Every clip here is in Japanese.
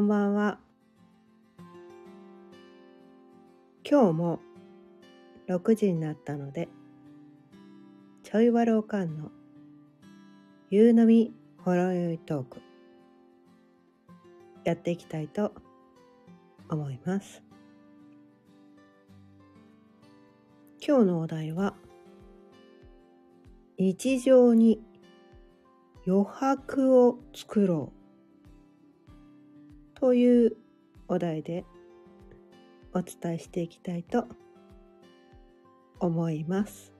んばんは。今日も6時になったので、ちょいわろうかんの夕飲みほろ酔いトーク、やっていきたいと思います。今日のお題は、日常に余白を作ろうというお題でお伝えしていきたいと思います。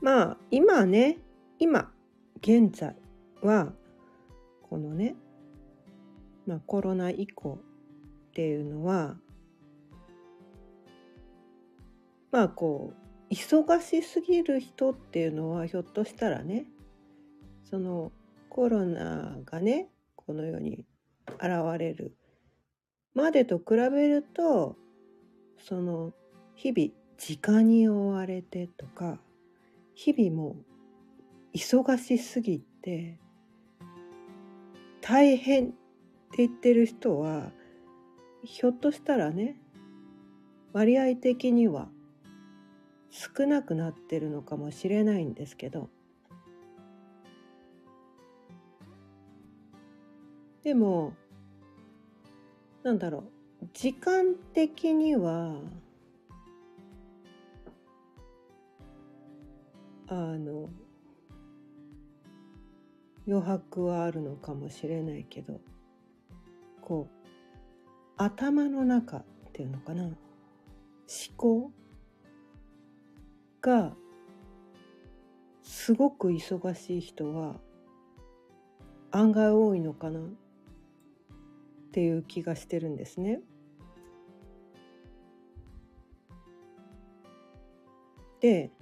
まあ今ね今現在はこのね、まあ、コロナ以降っていうのはまあこう忙しすぎる人っていうのはひょっとしたらねそのコロナがねこの世に現れる。までと比べるとその日々時間に追われてとか日々も忙しすぎて大変って言ってる人はひょっとしたらね割合的には少なくなってるのかもしれないんですけどでもなんだろう。時間的にはあの余白はあるのかもしれないけどこう頭の中っていうのかな。思考がすごく忙しい人は案外多いのかな。っていう気がしてるんですね。で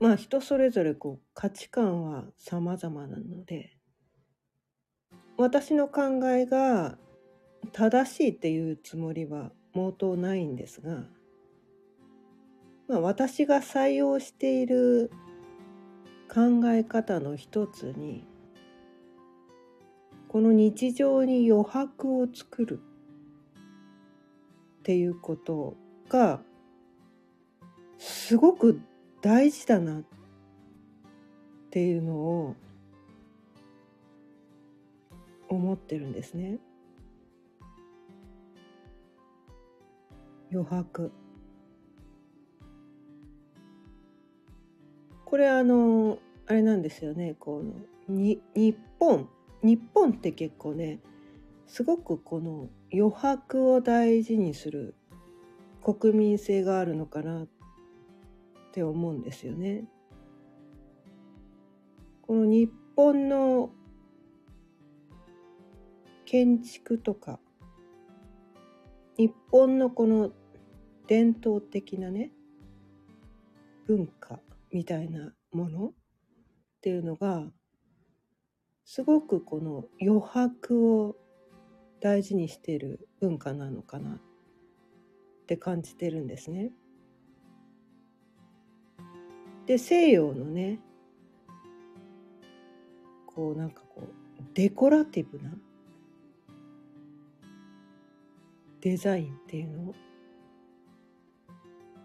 まあ人それぞれこう価値観は様々なので私の考えが正しいっていうつもりは毛頭ないんですが、まあ、私が採用している考え方の一つにこの日常に余白を作る。っていうことがすごく大事だなっていうのを思ってるんですね。余白。これあのあれなんですよね。このに日本。日本って結構ねすごくこの余白を大事にする国民性があるのかなって思うんですよね。この日本の建築とか日本のこの伝統的なね文化みたいなものっていうのがすごくこの余白を大事にしている文化なのかなって感じてるんですね。で西洋のねこうなんかこうデコラティブなデザインっていうのを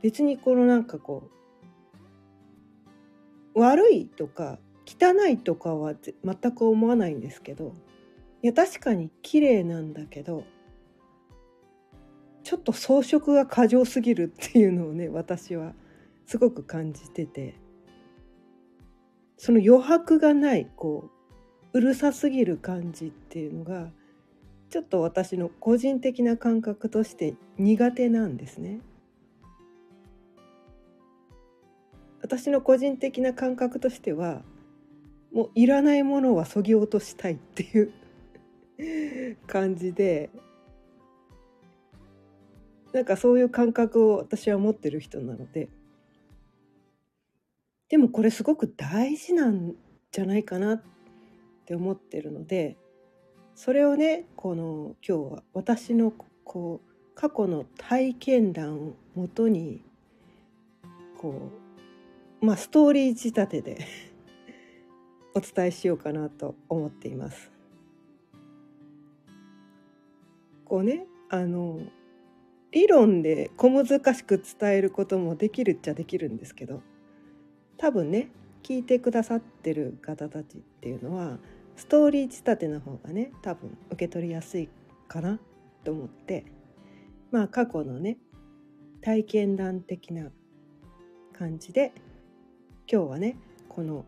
別にこのなんかこう悪いとか汚いとかは全く思わないんですけどいや確かに綺麗なんだけどちょっと装飾が過剰すぎるっていうのをね私はすごく感じててその余白がないこううるさすぎる感じっていうのがちょっと私の個人的な感覚として苦手なんですね。私の個人的な感覚としてはもういらないものはそぎ落としたいっていう 感じでなんかそういう感覚を私は持ってる人なのででもこれすごく大事なんじゃないかなって思ってるのでそれをねこの今日は私のこう過去の体験談をもとにこうまあストーリー仕立てでお伝えしようかなと思っています。こうねあの理論で小難しく伝えることもできるっちゃできるんですけど多分ね聞いてくださってる方たちっていうのはストーリー仕立ての方がね多分受け取りやすいかなと思ってまあ過去のね体験談的な感じで今日はねこの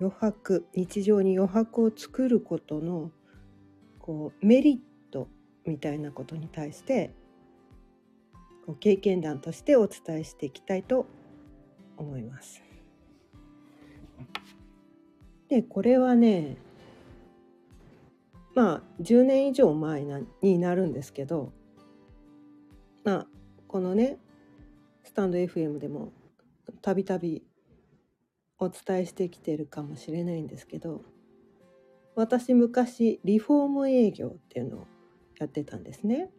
余白日常に余白を作ることのこうメリットみたいなことに対してこう経験談としてお伝えしていきたいと思います。でこれはねまあ10年以上前なになるんですけどまあこのねスタンド FM でもたびたびお伝えしてきてるかもしれないんですけど私昔リフォーム営業っていうのをやってたんですね。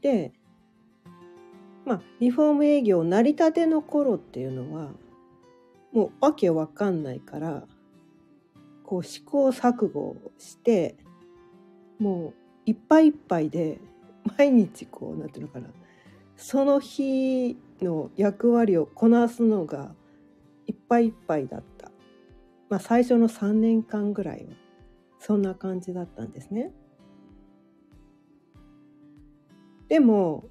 でまあリフォーム営業成り立ての頃っていうのはもうわけわかんないからこう試行錯誤してもういっぱいいっぱいで毎日こうなんていうのかなその日の役割をこなすのがいっぱいいっぱいだった。まあ最初の3年間ぐらいはそんな感じだったんですね。でも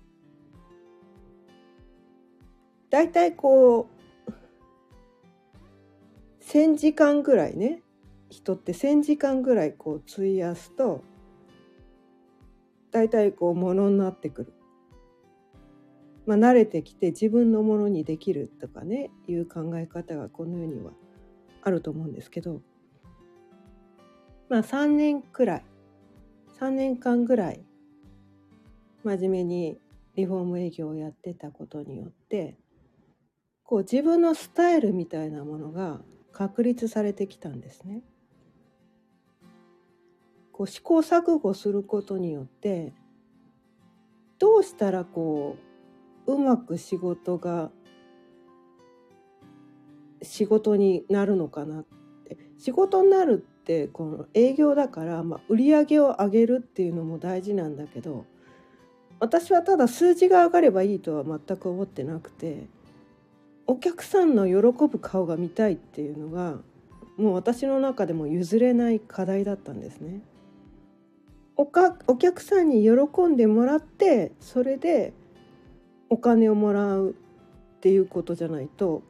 大体こう1,000時間ぐらいね人って1,000時間ぐらいこう費やすと大体こうものになってくる。まあ、慣れてきて自分のものにできるとかねいう考え方がこの世にはあると思うんですけどまあ3年くらい3年間ぐらい真面目にリフォーム営業をやってたことによってこう自分のスタイルみたいなものが確立されてきたんですね。こう試行錯誤することによってどうしたらこううまく仕事が仕事になるのかなって仕事になるってこの営業だから、まあ、売り上げを上げるっていうのも大事なんだけど私はただ数字が上がればいいとは全く思ってなくてお客さんの喜ぶ顔が見たいっていうのがもう私の中でも譲れない課題だったんですね。おかお客さんに喜んでもらってそれでお金をもらうっていうことじゃないと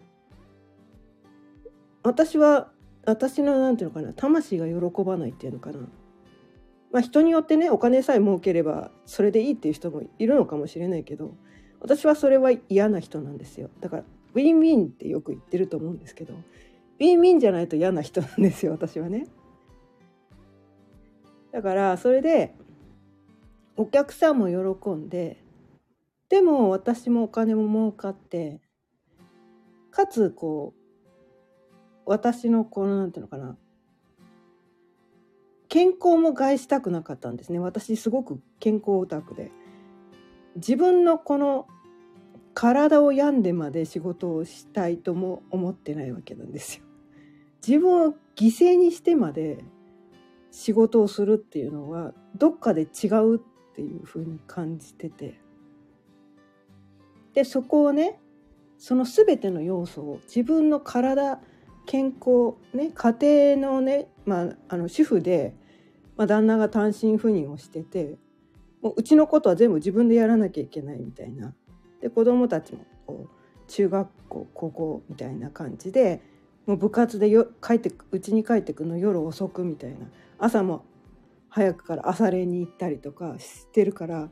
私は私の何て言うのかな魂が喜ばないっていうのかな。まあ、人によってねお金さえ儲ければそれでいいっていう人もいるのかもしれないけど私はそれは嫌な人なんですよだからウィンウィンってよく言ってると思うんですけどウィンウィンじゃないと嫌な人なんですよ私はね。だからそれでお客さんも喜んででも私もお金も儲かってかつこう私のこのなんていうのかな健康も害したくなかったんですね。私すごく健康オタクで。自分のこの体を病んでまで仕事をしたいとも思ってないわけなんですよ。自分を犠牲にしてまで仕事をするっていうのはどっかで違うっていうふうに感じてて。でそこをねその全ての要素を自分の体健康ね家庭のね、まあ、あの主婦で、まあ、旦那が単身赴任をしててもううちのことは全部自分でやらなきゃいけないみたいな。で子どもたちもこう中学校高校みたいな感じでもう部活でよ帰ってうちに帰ってくの夜遅くみたいな。朝も早くから朝練に行ったりとかしてるから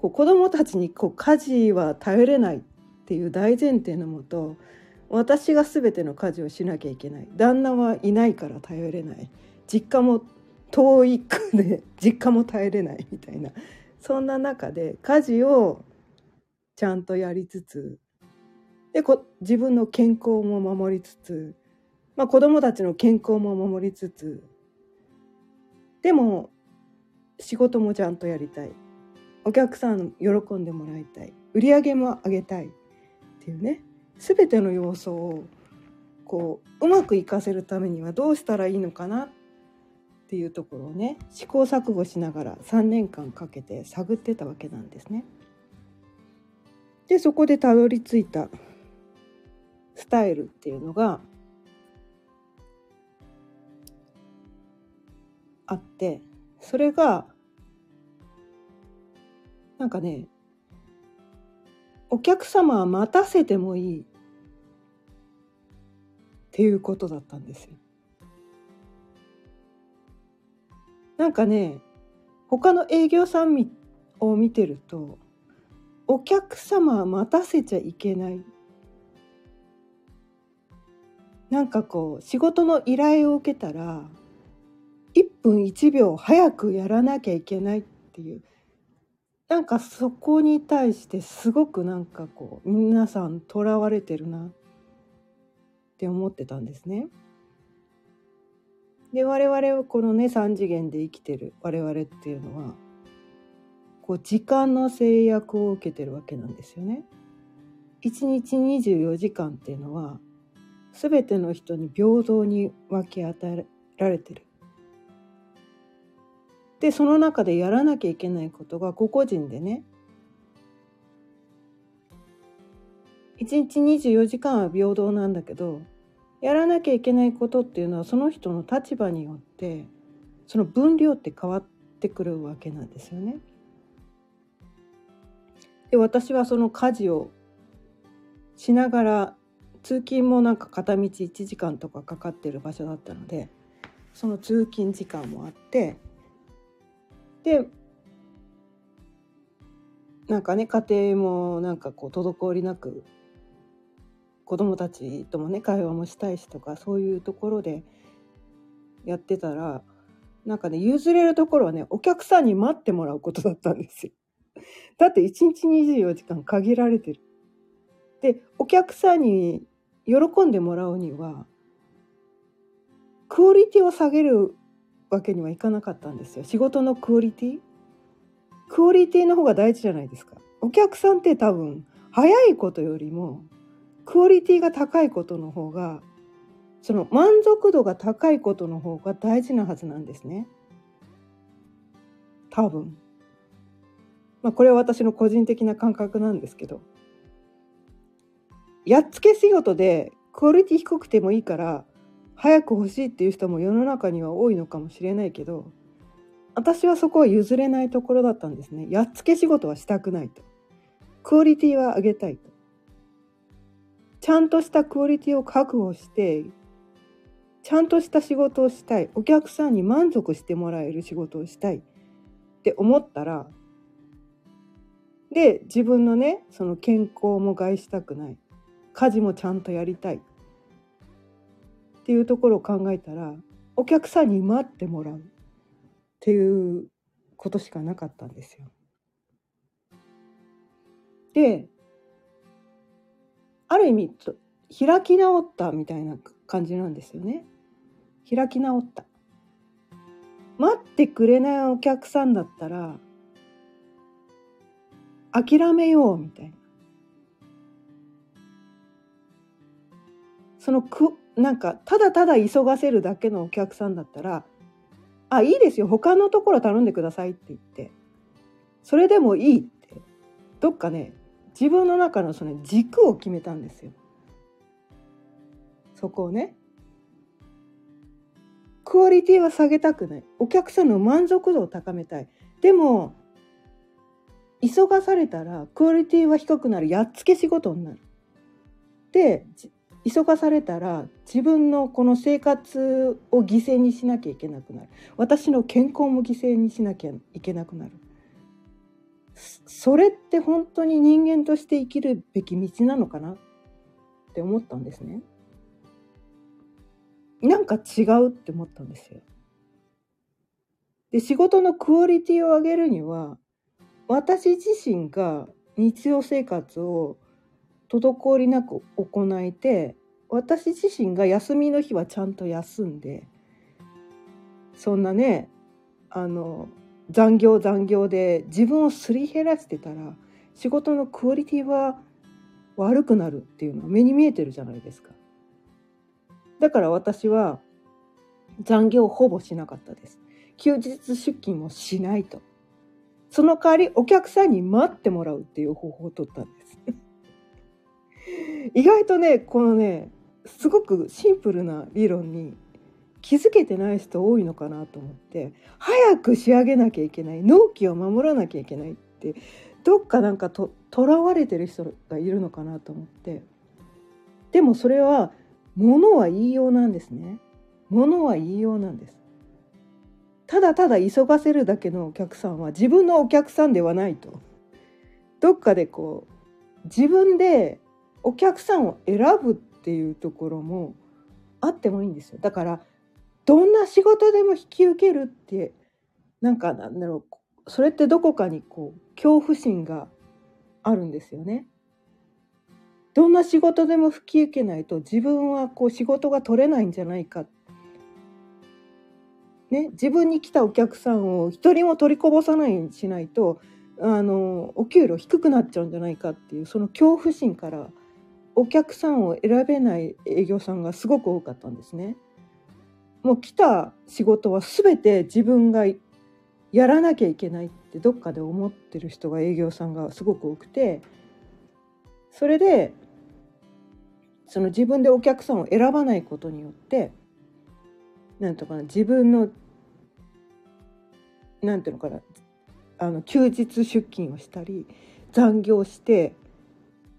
こう子どもたちにこう家事は頼れないっていう大前提のもと私が全ての家事をしなきゃいけない。旦那はいないから頼れない。実家も遠いくで実家も頼れないみたいな。そんな中で家事をちゃんとやりつつでこ自分の健康も守りつつ、まあ、子どもたちの健康も守りつつでも仕事もちゃんとやりたい。お客さん喜んでもらいたい売り上げも上げたいっていうね全ての要素をこううまくいかせるためにはどうしたらいいのかなっていうところをね試行錯誤しながら3年間かけて探ってたわけなんですね。でそこでたどり着いたスタイルっていうのがあってそれがなんかねお客様は待たせてもいいっていうことだったんですよ。なんかね他の営業さんを見てるとお客様は待たせちゃいけないなんかこう仕事の依頼を受けたら1分1秒早くやらなきゃいけないっていうなんかそこに対してすごくなんかこう皆さんとらわれてるなって思ってたんですね。で我々はこのね3次元で生きてる我々っていうのはこう時間の制約を受けてるわけなんですよね。1日24時間っていうのは全ての人に平等に分け与えられてる。でその中でやらなきゃいけないことが個々人でね1日24時間は平等なんだけどやらなきゃいけないことっていうのはその人の立場によってその分量って変わってくるわけなんですよね。で私はその家事をしながら通勤もなんか片道1時間とかかかってる場所だったのでその通勤時間もあってでなんかね家庭もなんかこう滞りなく子供たちともね会話もしたいしとかそういうところでやってたらなんかね譲れるところはねお客さんに待ってもらうことだったんですよ。だって1日24時間限られてる。でお客さんに喜んでもらうにはクオリティを下げるわけにはいかなかったんですよ。仕事のクオリティ？クオリティの方が大事じゃないですか。お客さんって多分早いことよりもクオリティが高いことの方がその満足度が高いことの方が大事なはずなんですね。多分。まあこれは私の個人的な感覚なんですけど。やっつけ仕事でクオリティ低くてもいいから早く欲しいっていう人も世の中には多いのかもしれないけど私はそこは譲れないところだったんですね。やっつけ仕事はしたくないと。クオリティは上げたいと。ちゃんとしたクオリティを確保してちゃんとした仕事をしたい。お客さんに満足してもらえる仕事をしたい。って思ったらで自分のねその健康も害したくない。家事もちゃんとやりたい。っていうところを考えたらお客さんに待ってもらうっていうことしかなかったんですよ。である意味開き直ったみたいな感じなんですよね。開き直った。待ってくれないお客さんだったら諦めようみたいな。そのくなんかただただ急がせるだけのお客さんだったら「あいいですよ。他のところ頼んでください」って言ってそれでもいいってどっかね自分の中のその軸を決めたんですよ。そこをねクオリティは下げたくない。お客さんの満足度を高めたい。でも急がされたらクオリティは低くなる。やっつけ仕事になる。で急がされたら自分のこの生活を犠牲にしなきゃいけなくなる。私の健康も犠牲にしなきゃいけなくなる。それって本当に人間として生きるべき道なのかな？って思ったんですね。なんか違うって思ったんですよ。で仕事のクオリティを上げるには私自身が日常生活を滞りなく行えて私自身が休みの日はちゃんと休んでそんなねあの残業残業で自分をすり減らしてたら仕事のクオリティは悪くなるっていうのは目に見えてるじゃないですか。だから私は残業ほぼしなかったです。休日出勤もしないと。その代わりお客さんに待ってもらうっていう方法を取ったんです。意外とね、このね、すごくシンプルな理論に気づけてない人多いのかなと思って早く仕上げなきゃいけない納期を守らなきゃいけないってどっかなんかとらわれてる人がいるのかなと思ってでもそれは物は言いようなんですね。物は言いようなんです。ただただ急がせるだけのお客さんは自分のお客さんではないと。どっかでこう自分でお客さんを選ぶっていうところもあってもいいんですよだからどんな仕事でも引き受けるってなんかなんだろうそれってどこかにこう恐怖心があるんですよね。どんな仕事でも引き受けないと自分はこう仕事が取れないんじゃないかね、自分に来たお客さんを一人も取りこぼさないようにしないとあのお給料低くなっちゃうんじゃないかっていうその恐怖心からお客さんを選べない営業さんがすごく多かったんですね。もう来た仕事は全て自分がやらなきゃいけないってどっかで思ってる人が営業さんがすごく多くてそれでその自分でお客さんを選ばないことによってなんとかな自分のなんていうのかなあの休日出勤をしたり残業して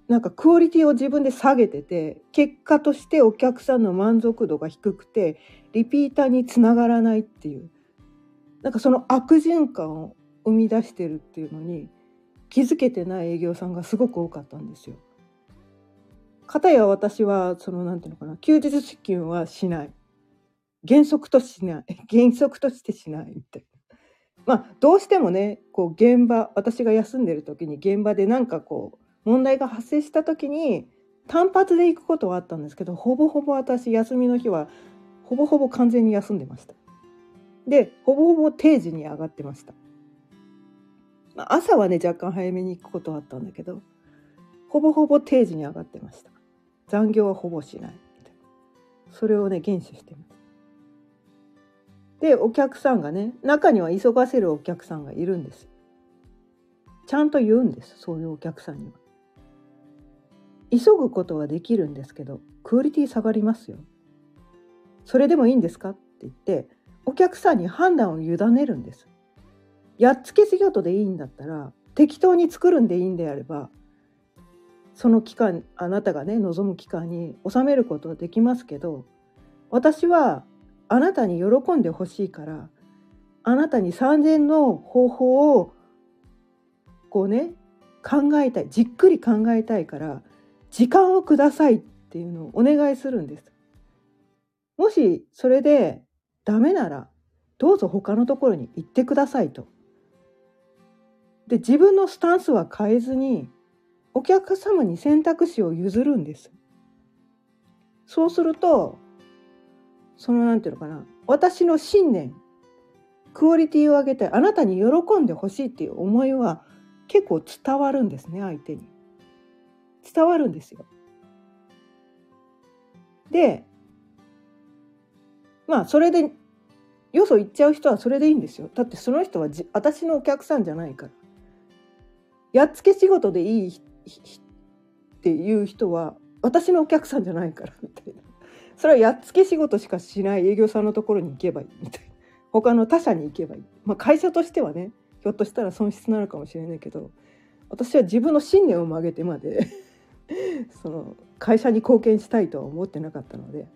なんかクオリティを自分で下げてて結果としてお客さんの満足度が低くてリピーターにつながらないっていうなんかその悪循環を生み出してるっていうのに気づけてない営業さんがすごく多かったんですよ。かたや私はそのなんていうのかな休日出勤はしない原則としない原則としてしないみたいな。まあどうしてもねこう現場私が休んでる時に現場でなんかこう問題が発生した時に単発で行くことはあったんですけどほぼほぼ私休みの日はほぼほぼ完全に休んでました。でほぼほぼ定時に上がってました。まあ、朝はね若干早めに行くことはあったんだけどほぼほぼ定時に上がってました。残業はほぼしないそれをね厳守してます。でお客さんがね中には急がせるお客さんがいるんですちゃんと言うんですそういうお客さんには急ぐことはできるんですけどクオリティ下がりますよ。それでもいいんですか？って言ってお客さんに判断を委ねるんです。やっつけ仕事でいいんだったら適当に作るんでいいんであればその期間あなたがね望む期間に収めることはできますけど私はあなたに喜んでほしいからあなたに産前の方法をこうね考えたいじっくり考えたいから時間をくださいっていうのをお願いするんです。もしそれでダメならどうぞ他のところに行ってくださいと。で自分のスタンスは変えずにお客様に選択肢を譲るんです。そうするとそのなんていうのかな私の信念クオリティを上げたいあなたに喜んでほしいっていう思いは結構伝わるんですね相手に。伝わるんですよ。でまあそれでよそ行っちゃう人はそれでいいんですよ。だってその人はじ私のお客さんじゃないから。やっつけ仕事でいいっていう人は私のお客さんじゃないからみたいな。それはやっつけ仕事しかしない営業さんのところに行けばいいみたいな他の他社に行けばいい、まあ、会社としてはねひょっとしたら損失なるかもしれないけど私は自分の信念を曲げてまで その会社に貢献したいとは思ってなかったので、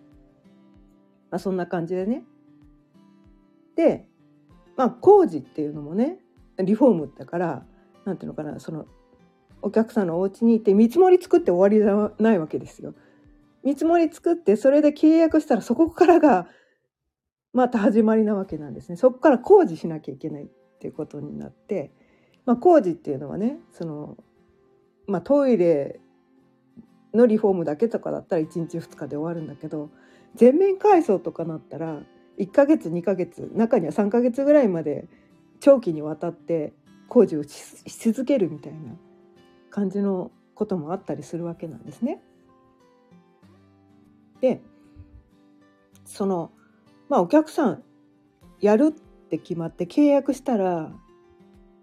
まあ、そんな感じでね。でまあ工事っていうのもねリフォームだからなんていうのかなそのお客さんのお家に行って見積もり作って終わりじゃないわけですよ。見積もり作ってそれで契約したらそこからがまた始まりなわけなんですね。そこから工事しなきゃいけないっていうことになって、まあ、工事っていうのはねその、まあ、トイレのリフォームだけとかだったら1日2日で終わるんだけど全面改装とかなったら1ヶ月2ヶ月中には3ヶ月ぐらいまで長期にわたって工事をし続けるみたいな感じのこともあったりするわけなんですね。でそのまあお客さんやるって決まって契約したら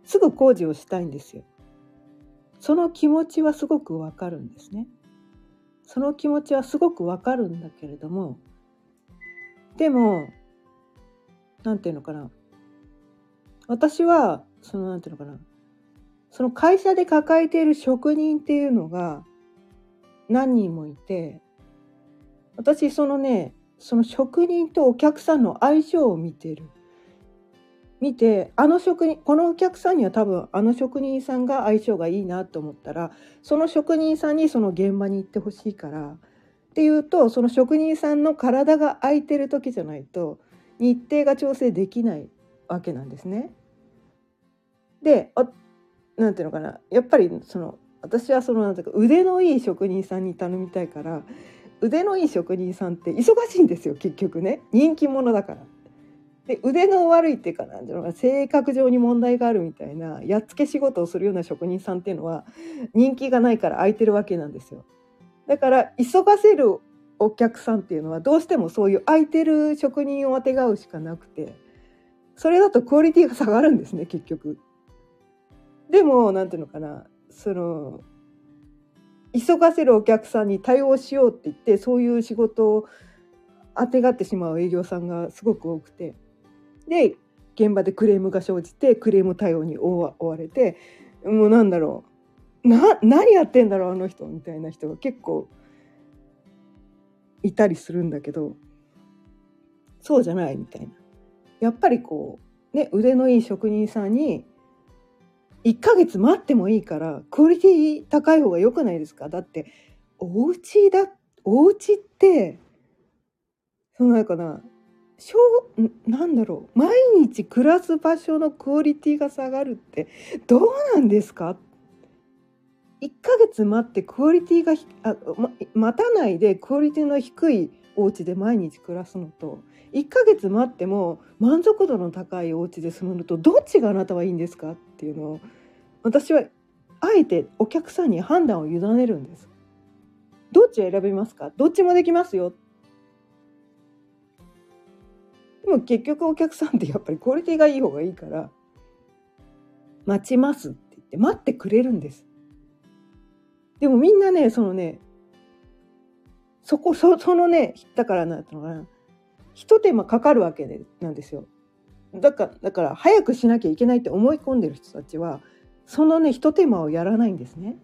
すぐ工事をしたいんですよ。その気持ちはすごくわかるんですね。その気持ちはすごくわかるんだけれどもでも何て言うのかな。私はその何て言うのかな。その会社で抱えている職人っていうのが何人もいて私そのねその職人とお客さんの相性を見てる。見てあの職人このお客さんには多分あの職人さんが相性がいいなと思ったらその職人さんにその現場に行ってほしいからっていうとその職人さんの体が空いてる時じゃないと日程が調整できないわけなんですね。で何ていうのかなやっぱりその私はそのなんていうか腕のいい職人さんに頼みたいから腕のいい職人さんって忙しいんですよ結局ね人気者だから。で腕の悪いっていうかなんていうのか性格上に問題があるみたいなやっつけ仕事をするような職人さんっていうのは人気がないから空いてるわけなんですよ。だから急がせるお客さんっていうのはどうしてもそういう空いてる職人をあてがうしかなくてそれだとクオリティが下がるんですね結局。でも何ていうのかなその急がせるお客さんに対応しようって言ってそういう仕事をあてがってしまう営業さんがすごく多くてで現場でクレームが生じてクレーム対応に追われてもうなんだろうな何やってんだろうあの人みたいな人が結構いたりするんだけどそうじゃないみたいな。やっぱりこうね腕のいい職人さんに1ヶ月待ってもいいからクオリティ高い方が良くないですか？だってお家だお家ってそのなんかなしょうなんだろう。毎日暮らす場所のクオリティが下がるってどうなんですか？1ヶ月待ってクオリティがあ、ま、待たないでクオリティの低いお家で毎日暮らすのと1ヶ月待っても満足度の高いお家で住むのとどっちがあなたはいいんですかっていうのを私はあえてお客さんに判断を委ねるんです。どっち選びますか？どっちもできますよ。でも結局お客さんってやっぱりクオリティがいい方がいいから待ちますって言って待ってくれるんです。でもみんなねそのねそこそそのねだからなんていうのかな一手間かかるわけでなんですよ。だからだから早くしなきゃいけないって思い込んでる人たちはそのね一手間をやらないんですね。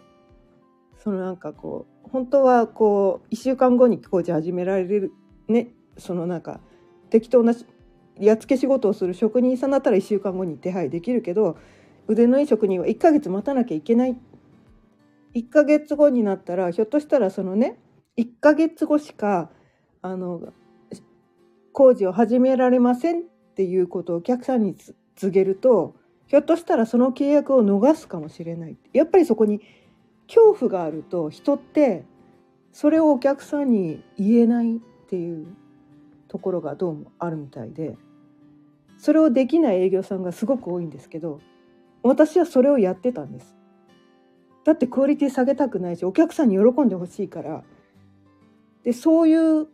そのなんかこう本当はこう1週間後に工事始められるねそのなんか適当なやっつけ仕事をする職人さんだったら1週間後に手配できるけど腕のいい職人は1ヶ月待たなきゃいけない。1ヶ月後になったらひょっとしたらそのね1ヶ月後しかあの工事を始められませんっていうことをお客さんに告げるとひょっとしたらその契約を逃すかもしれない。やっぱりそこに恐怖があると人ってそれをお客さんに言えないっていう。ところがどうもあるみたいでそれをできない営業さんがすごく多いんですけど私はそれをやってたんですだってクオリティ下げたくないしお客さんに喜んでほしいからでそういう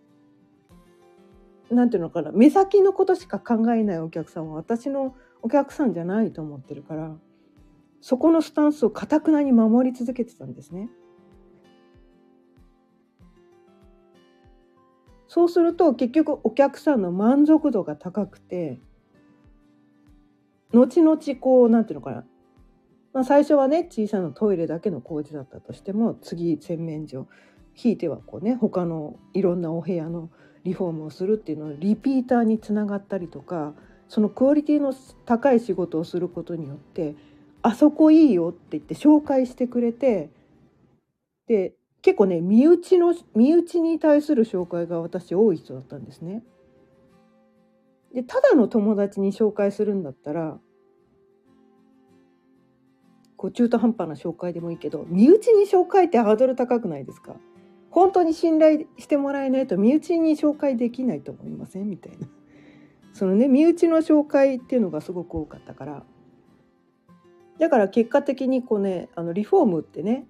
なんていうのかな目先のことしか考えないお客さんは私のお客さんじゃないと思ってるからそこのスタンスをかたくなに守り続けてたんですね。そうすると結局お客さんの満足度が高くて後々こう何て言うのかな、まあ、最初はね小さなトイレだけの工事だったとしても次洗面所ひいてはこうね他のいろんなお部屋のリフォームをするっていうのはリピーターにつながったりとかそのクオリティの高い仕事をすることによってあそこいいよって言って紹介してくれてで結構ね身内の身内に対する紹介が私多い人だったんですね。でただの友達に紹介するんだったらこう中途半端な紹介でもいいけど身内に紹介ってハードル高くないですか？本当に信頼してもらえないと身内に紹介できないと思いません？みたいな。そのね身内の紹介っていうのがすごく多かったから。だから結果的にこうねあのリフォームってね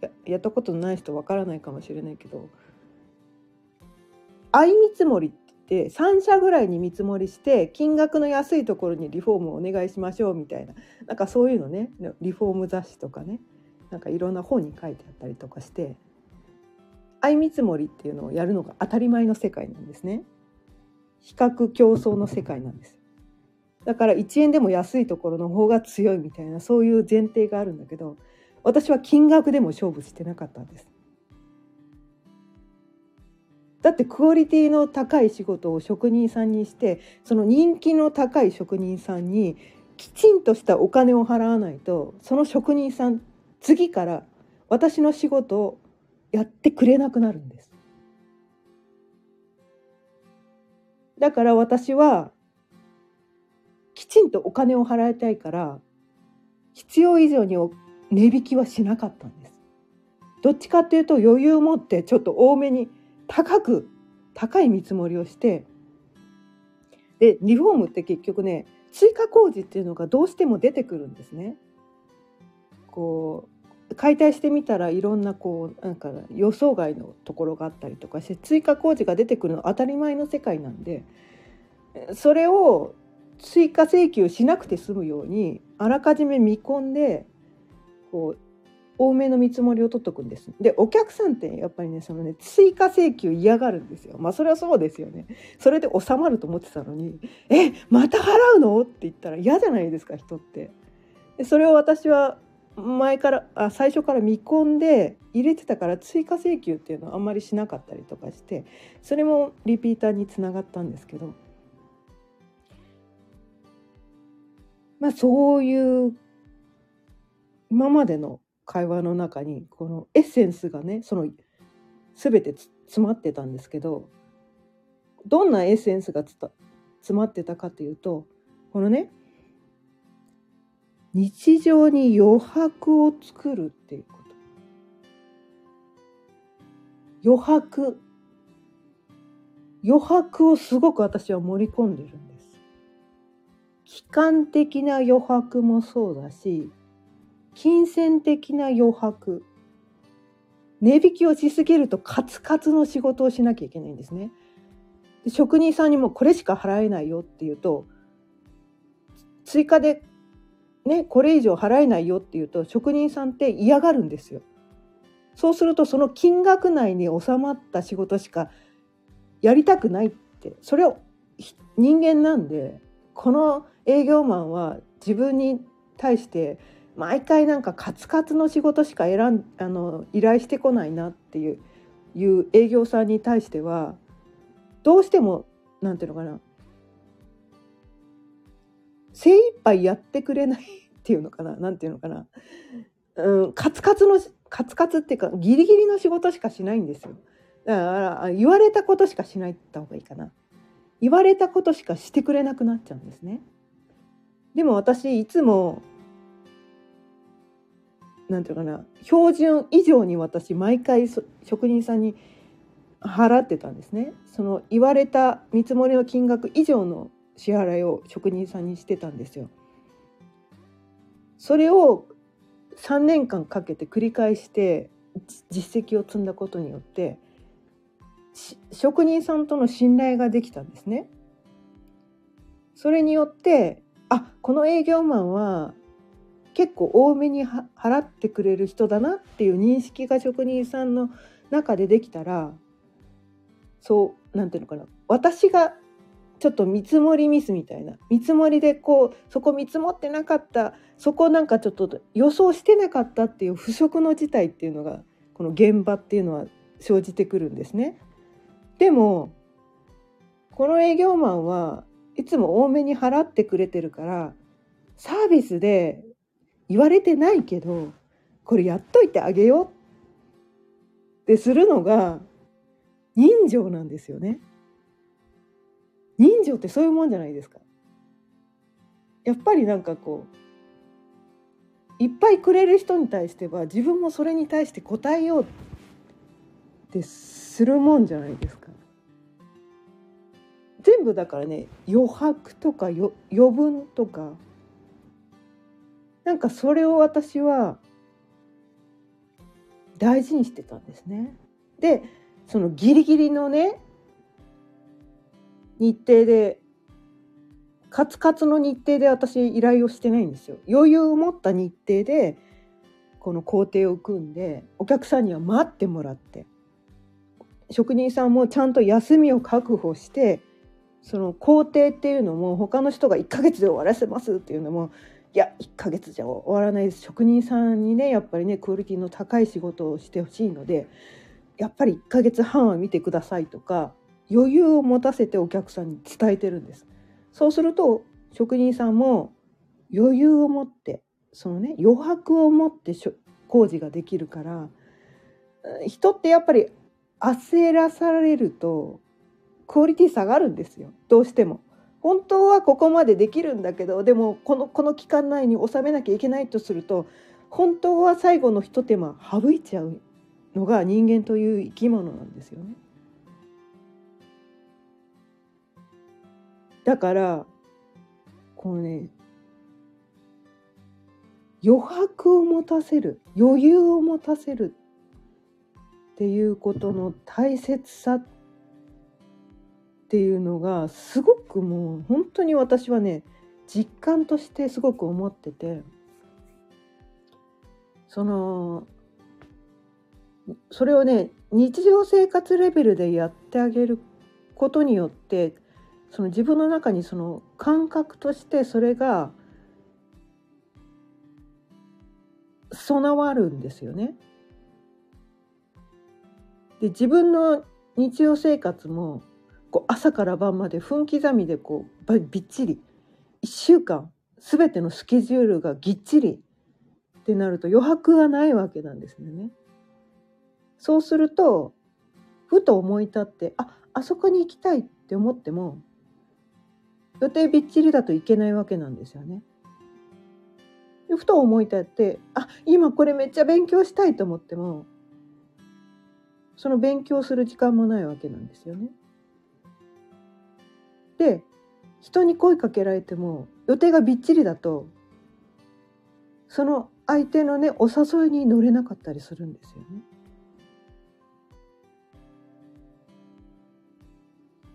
ややったことない人わからないかもしれないけど相見積もりって3社ぐらいに見積もりして金額の安いところにリフォームをお願いしましょうみたいななんかそういうのねリフォーム雑誌とかねなんかいろんな本に書いてあったりとかして相見積もりっていうのをやるのが当たり前の世界なんですね。比較競争の世界なんです。だから1円でも安いところの方が強いみたいなそういう前提があるんだけど私は金額でも勝負してなかったんです。だってクオリティの高い仕事を職人さんにしてその人気の高い職人さんにきちんとしたお金を払わないとその職人さん次から私の仕事をやってくれなくなるんです。だから私はきちんとお金を払いたいから必要以上にお値引きはしなかったんです。どっちかっていうと余裕を持ってちょっと多めに高く高い見積もりをしてでリフォームって結局ね追加工事っていうのがどうしても出てくるんですね。こう解体してみたらいろんなこうなんか予想外のところがあったりとかして追加工事が出てくるのは当たり前の世界なんでそれを追加請求しなくて済むようにあらかじめ見込んでこう多めの見積もりを取っとくんです。でお客さんってやっぱりねそのね追加請求嫌がるんですよ。まあそれはそうですよね。それで収まると思ってたのに「えまた払うの?」って言ったら嫌じゃないですか人って。でそれを私は前からあ最初から見込んで入れてたから追加請求っていうのはあんまりしなかったりとかしてそれもリピーターにつながったんですけどまあそういう今までの会話の中にこのエッセンスがねその全て詰まってたんですけどどんなエッセンスが詰まってたかというとこのね日常に余白を作るっていうこと。余白。余白をすごく私は盛り込んでるんです。期間的な余白もそうだし金銭的な余白値引きをしすぎるとカツカツの仕事をしなきゃいけないんですね。で職人さんにもこれしか払えないよっていうと追加でねこれ以上払えないよっていうと職人さんって嫌がるんですよ。そうするとその金額内に収まった仕事しかやりたくないってそれを人間なんでこの営業マンは自分に対して毎回なんかカツカツの仕事しか選んあの依頼してこないなっていういう営業さんに対してはどうしても何ていうのかな精一杯やってくれないっていうのかな何ていうのかな、うん、カツカツのカツカツっていうかギリギリの仕事しかしないんですよ。だから言われたことしかしないって言った方がいいかな。言われたことしかしてくれなくなっちゃうんですね。でも私いつもなんていうかな標準以上に私毎回職人さんに払ってたんですねその言われた見積もりの金額以上の支払いを職人さんにしてたんですよ。それを3年間かけて繰り返して実績を積んだことによって職人さんとの信頼ができたんですね。それによってあこの営業マンは結構多めに払ってくれる人だなっていう認識が職人さんの中でできたらそう何ていうのかな。私がちょっと見積もりミスみたいな。見積もりでこうそこ見積もってなかった。そこなんかちょっと予想してなかったっていう不測の事態っていうのがこの現場っていうのは生じてくるんですね。でもこの営業マンはいつも多めに払ってくれてるからサービスで言われてないけどこれやっといてあげようってするのが人情なんですよね。人情ってそういうもんじゃないですか。やっぱりなんかこういっぱいくれる人に対しては自分もそれに対して答えようってするもんじゃないですか。全部だからね余白とか余分とかなんかそれを私は大事にしてたんですね。でそのギリギリのね日程でカツカツの日程で私依頼をしてないんですよ。余裕を持った日程でこの工程を組んでお客さんには待ってもらって職人さんもちゃんと休みを確保してその工程っていうのも他の人が1ヶ月で終わらせますっていうのもいや1ヶ月じゃ終わらないです職人さんにねやっぱりねクオリティの高い仕事をしてほしいのでやっぱり1ヶ月半は見てくださいとか余裕を持たせてお客さんに伝えてるんです。そうすると職人さんも余裕を持ってそのね余白を持って工事ができるから人ってやっぱり焦らされるとクオリティ下がるんですよどうしても。本当はここまでできるんだけどでもこのこの期間内に収めなきゃいけないとすると本当は最後の一手間省いちゃうのが人間という生き物なんですよね。だからこのね余白を持たせる余裕を持たせるっていうことの大切さってていうのがすごくもう本当に私はね実感としてすごく思っててそのそれをね日常生活レベルでやってあげることによってその自分の中にその感覚としてそれが備わるんですよね。で自分の日常生活もこう朝から晩まで分刻みでこうびっちり1週間全てのスケジュールがぎっちりってなると余白がないわけなんですよね。そうするとふと思い立ってああそこに行きたいって思っても予定びっちりだといけないわけなんですよね。ふと思い立ってあ今これめっちゃ勉強したいと思ってもその勉強する時間もないわけなんですよね。で人に声かけられても予定がびっちりだとその相手のねお誘いに乗れなかったりするんですよね。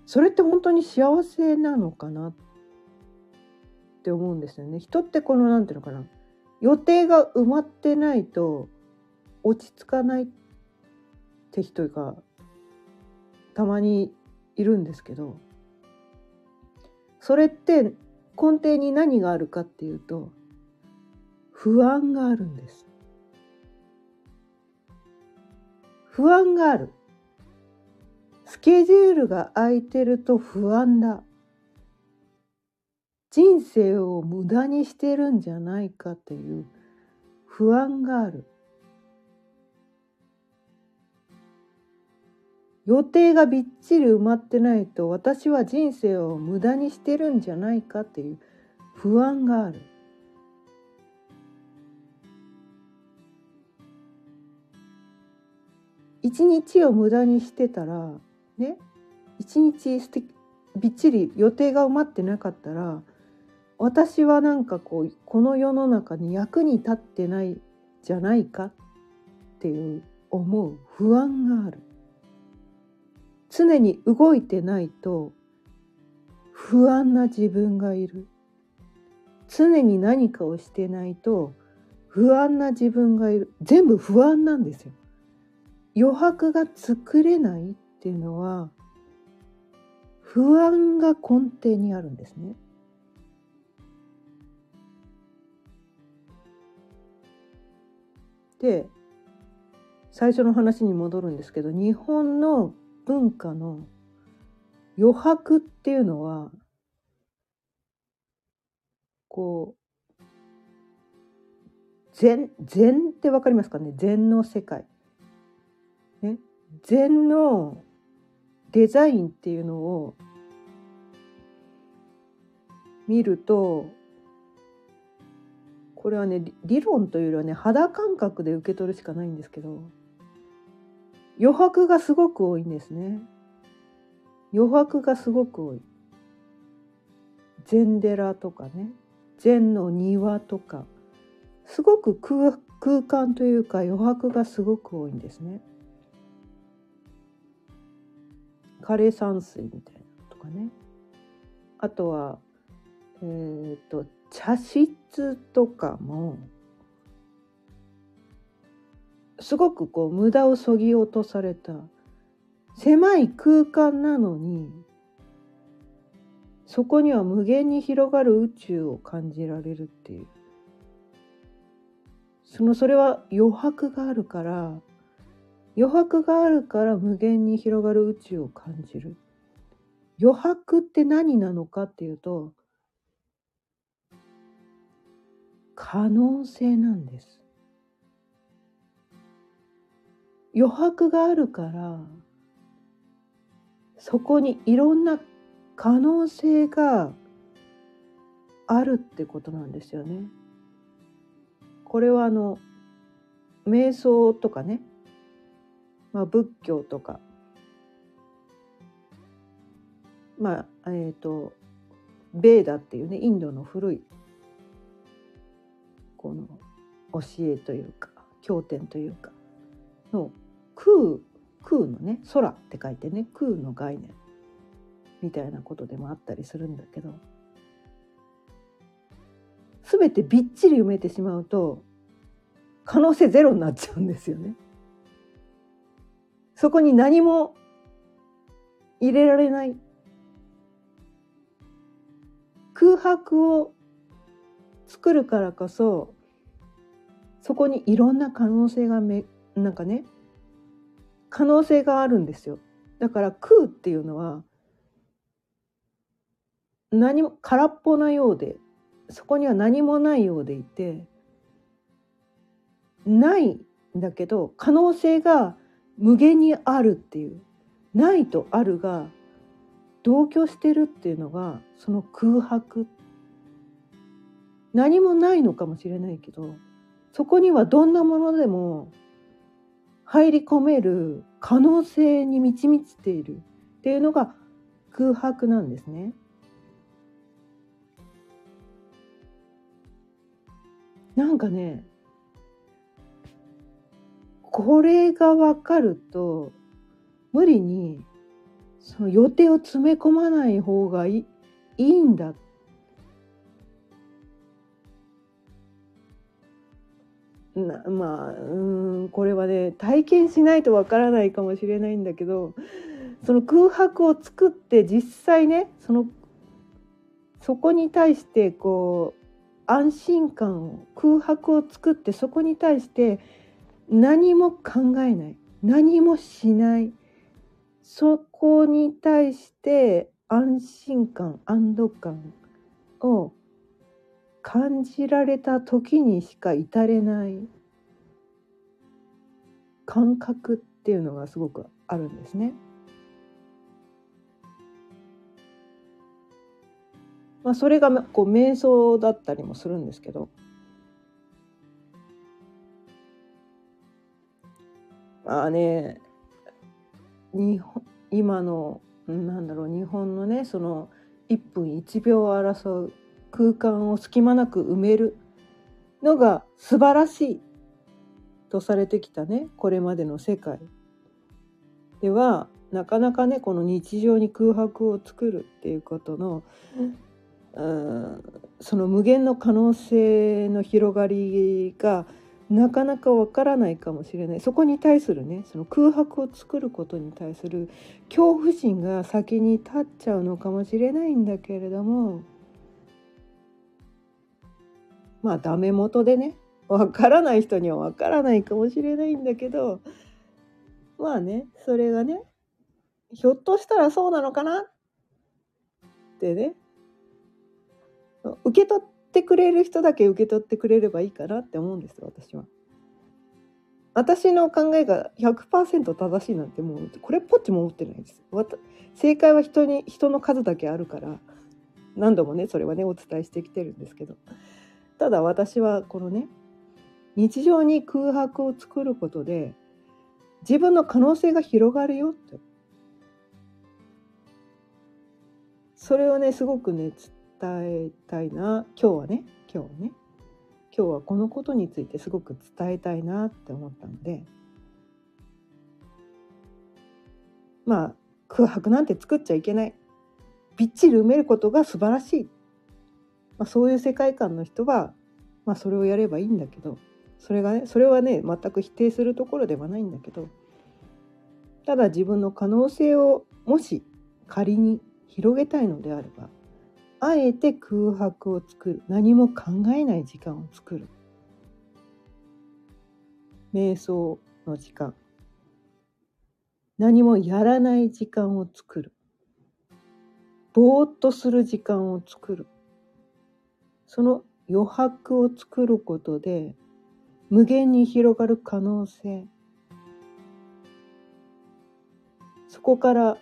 それって本当に幸せなのかなって思うんですよね。人ってこの何て言うのかな予定が埋まってないと落ち着かないって人がたまにいるんですけどそれって根底に何があるかっていうと不安があるんです。不安がある。スケジュールが空いてると不安だ。人生を無駄にしてるんじゃないかっていう不安がある。予定がびっちり埋まってないと私は人生を無駄にしてるんじゃないかっていう不安がある。一日を無駄にしてたらね一日びっちり予定が埋まってなかったら私はなんかこうこの世の中に役に立ってないじゃないかっていう思う不安がある常に動いてないと不安な自分がいる。常に何かをしてないと不安な自分がいる。全部不安なんですよ。余白が作れないっていうのは不安が根底にあるんですね。で最初の話に戻るんですけど日本の文化の余白っていうのはこう禅禅って分かりますかね？禅の世界。ね、禅のデザインっていうのを見るとこれはね理論というよりはね肌感覚で受け取るしかないんですけど。余白がすごく多いんですね。余白がすごく多い。禅寺とかね。禅の庭とか。すごく空間というか余白がすごく多いんですね。枯山水みたいなとかね。あとはえーと、茶室とかもすごくこう無駄をそぎ落とされた狭い空間なのにそこには無限に広がる宇宙を感じられるっていう。そのそれは余白があるから余白があるから無限に広がる宇宙を感じる。余白って何なのかっていうと可能性なんです。余白があるからそこにいろんな可能性があるってことなんですよね。これはあの瞑想とかね、まあ、仏教とかまあえっ、ー、とベーダっていうねインドの古いこの教えというか経典というかの空空のね空って書いてね空の概念みたいなことでもあったりするんだけど全てびっちり埋めてしまうと可能性ゼロになっちゃうんですよね。そこに何も入れられない空白を作るからこそそこにいろんな可能性がめなんかね可能性があるんですよ。だから空っていうのは何も空っぽなようでそこには何もないようでいてないんだけど可能性が無限にあるっていうないとあるが同居してるっていうのがその空白。何もないのかもしれないけどそこにはどんなものでも入り込める可能性に満ち満ちているっていうのが空白なんですね。なんかねこれが分かると無理にその予定を詰め込まない方がいいいいんだっまあうんこれはね体験しないとわからないかもしれないんだけどその空白を作って実際ねそのそこに対してこう安心感を空白を作ってそこに対して何も考えない何もしないそこに対して安心感安堵感を感じられた時にしか至れない感覚っていうのがすごくあるんですね。まあ、それがこう瞑想だったりもするんですけどまあね日本今のなんだろう日本のねその1分1秒を争う空間を隙間なく埋める。のが素晴らしいとされてきたね。これまでの世界。ではなかなかねこの日常に空白を作るっていうことのうんその無限の可能性の広がりがなかなかわからないかもしれない。そこに対するねその空白を作ることに対する恐怖心が先に立っちゃうのかもしれないんだけれどもまあダメ元でねわからない人にはわからないかもしれないんだけどまあねそれがねひょっとしたらそうなのかなってね受け取ってくれる人だけ受け取ってくれればいいかなって思うんですよ私は。私の考えが100%正しいなんてもうこれっぽっちも思ってないです。正解は人に人の数だけあるから何度もねそれはねお伝えしてきてるんですけどただ私はこのね日常に空白を作ることで自分の可能性が広がるよって。それをねすごくね伝えたいな。今日はね今日はね。今日はこのことについてすごく伝えたいなって思ったので。まあ空白なんて作っちゃいけない。びっちり埋めることが素晴らしい、まあ、そういう世界観の人は、まあ、それをやればいいんだけどそれがねそれはね全く否定するところではないんだけどただ自分の可能性をもし仮に広げたいのであればあえて空白を作る。何も考えない時間を作る。瞑想の時間。何もやらない時間を作る。ぼーっとする時間を作る。その余白を作ることで無限に広がる可能性。そこから降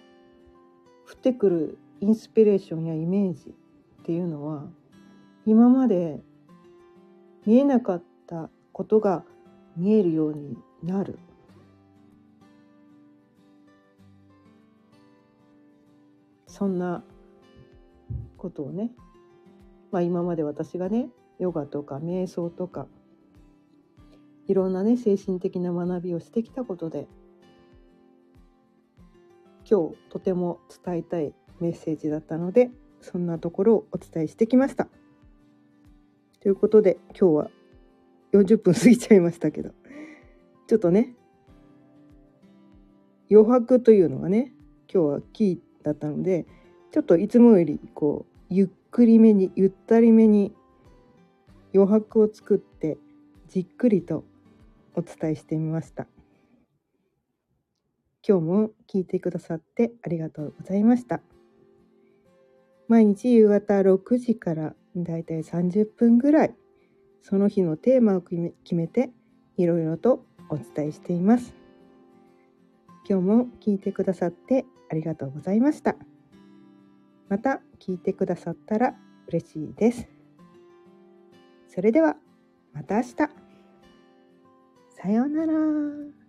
ってくるインスピレーションやイメージっていうのは今まで見えなかったことが見えるようになる。そんなことをね、まあ、今まで私がねヨガとか瞑想とかいろんなね精神的な学びをしてきたことで今日とても伝えたいメッセージだったのでそんなところをお伝えしてきました。ということで今日は40分過ぎちゃいましたけどちょっとね余白というのがね今日はキーだったのでちょっといつもよりこうゆっくりめにゆったりめに余白を作ってじっくりとお伝えしてみました。今日も聞いてくださってありがとうございました。毎日夕方6時からだいたい30分ぐらいその日のテーマを決めていろいろとお伝えしています。今日も聞いてくださってありがとうございました。また聞いてくださったら嬉しいです。それではまた明日。さようなら。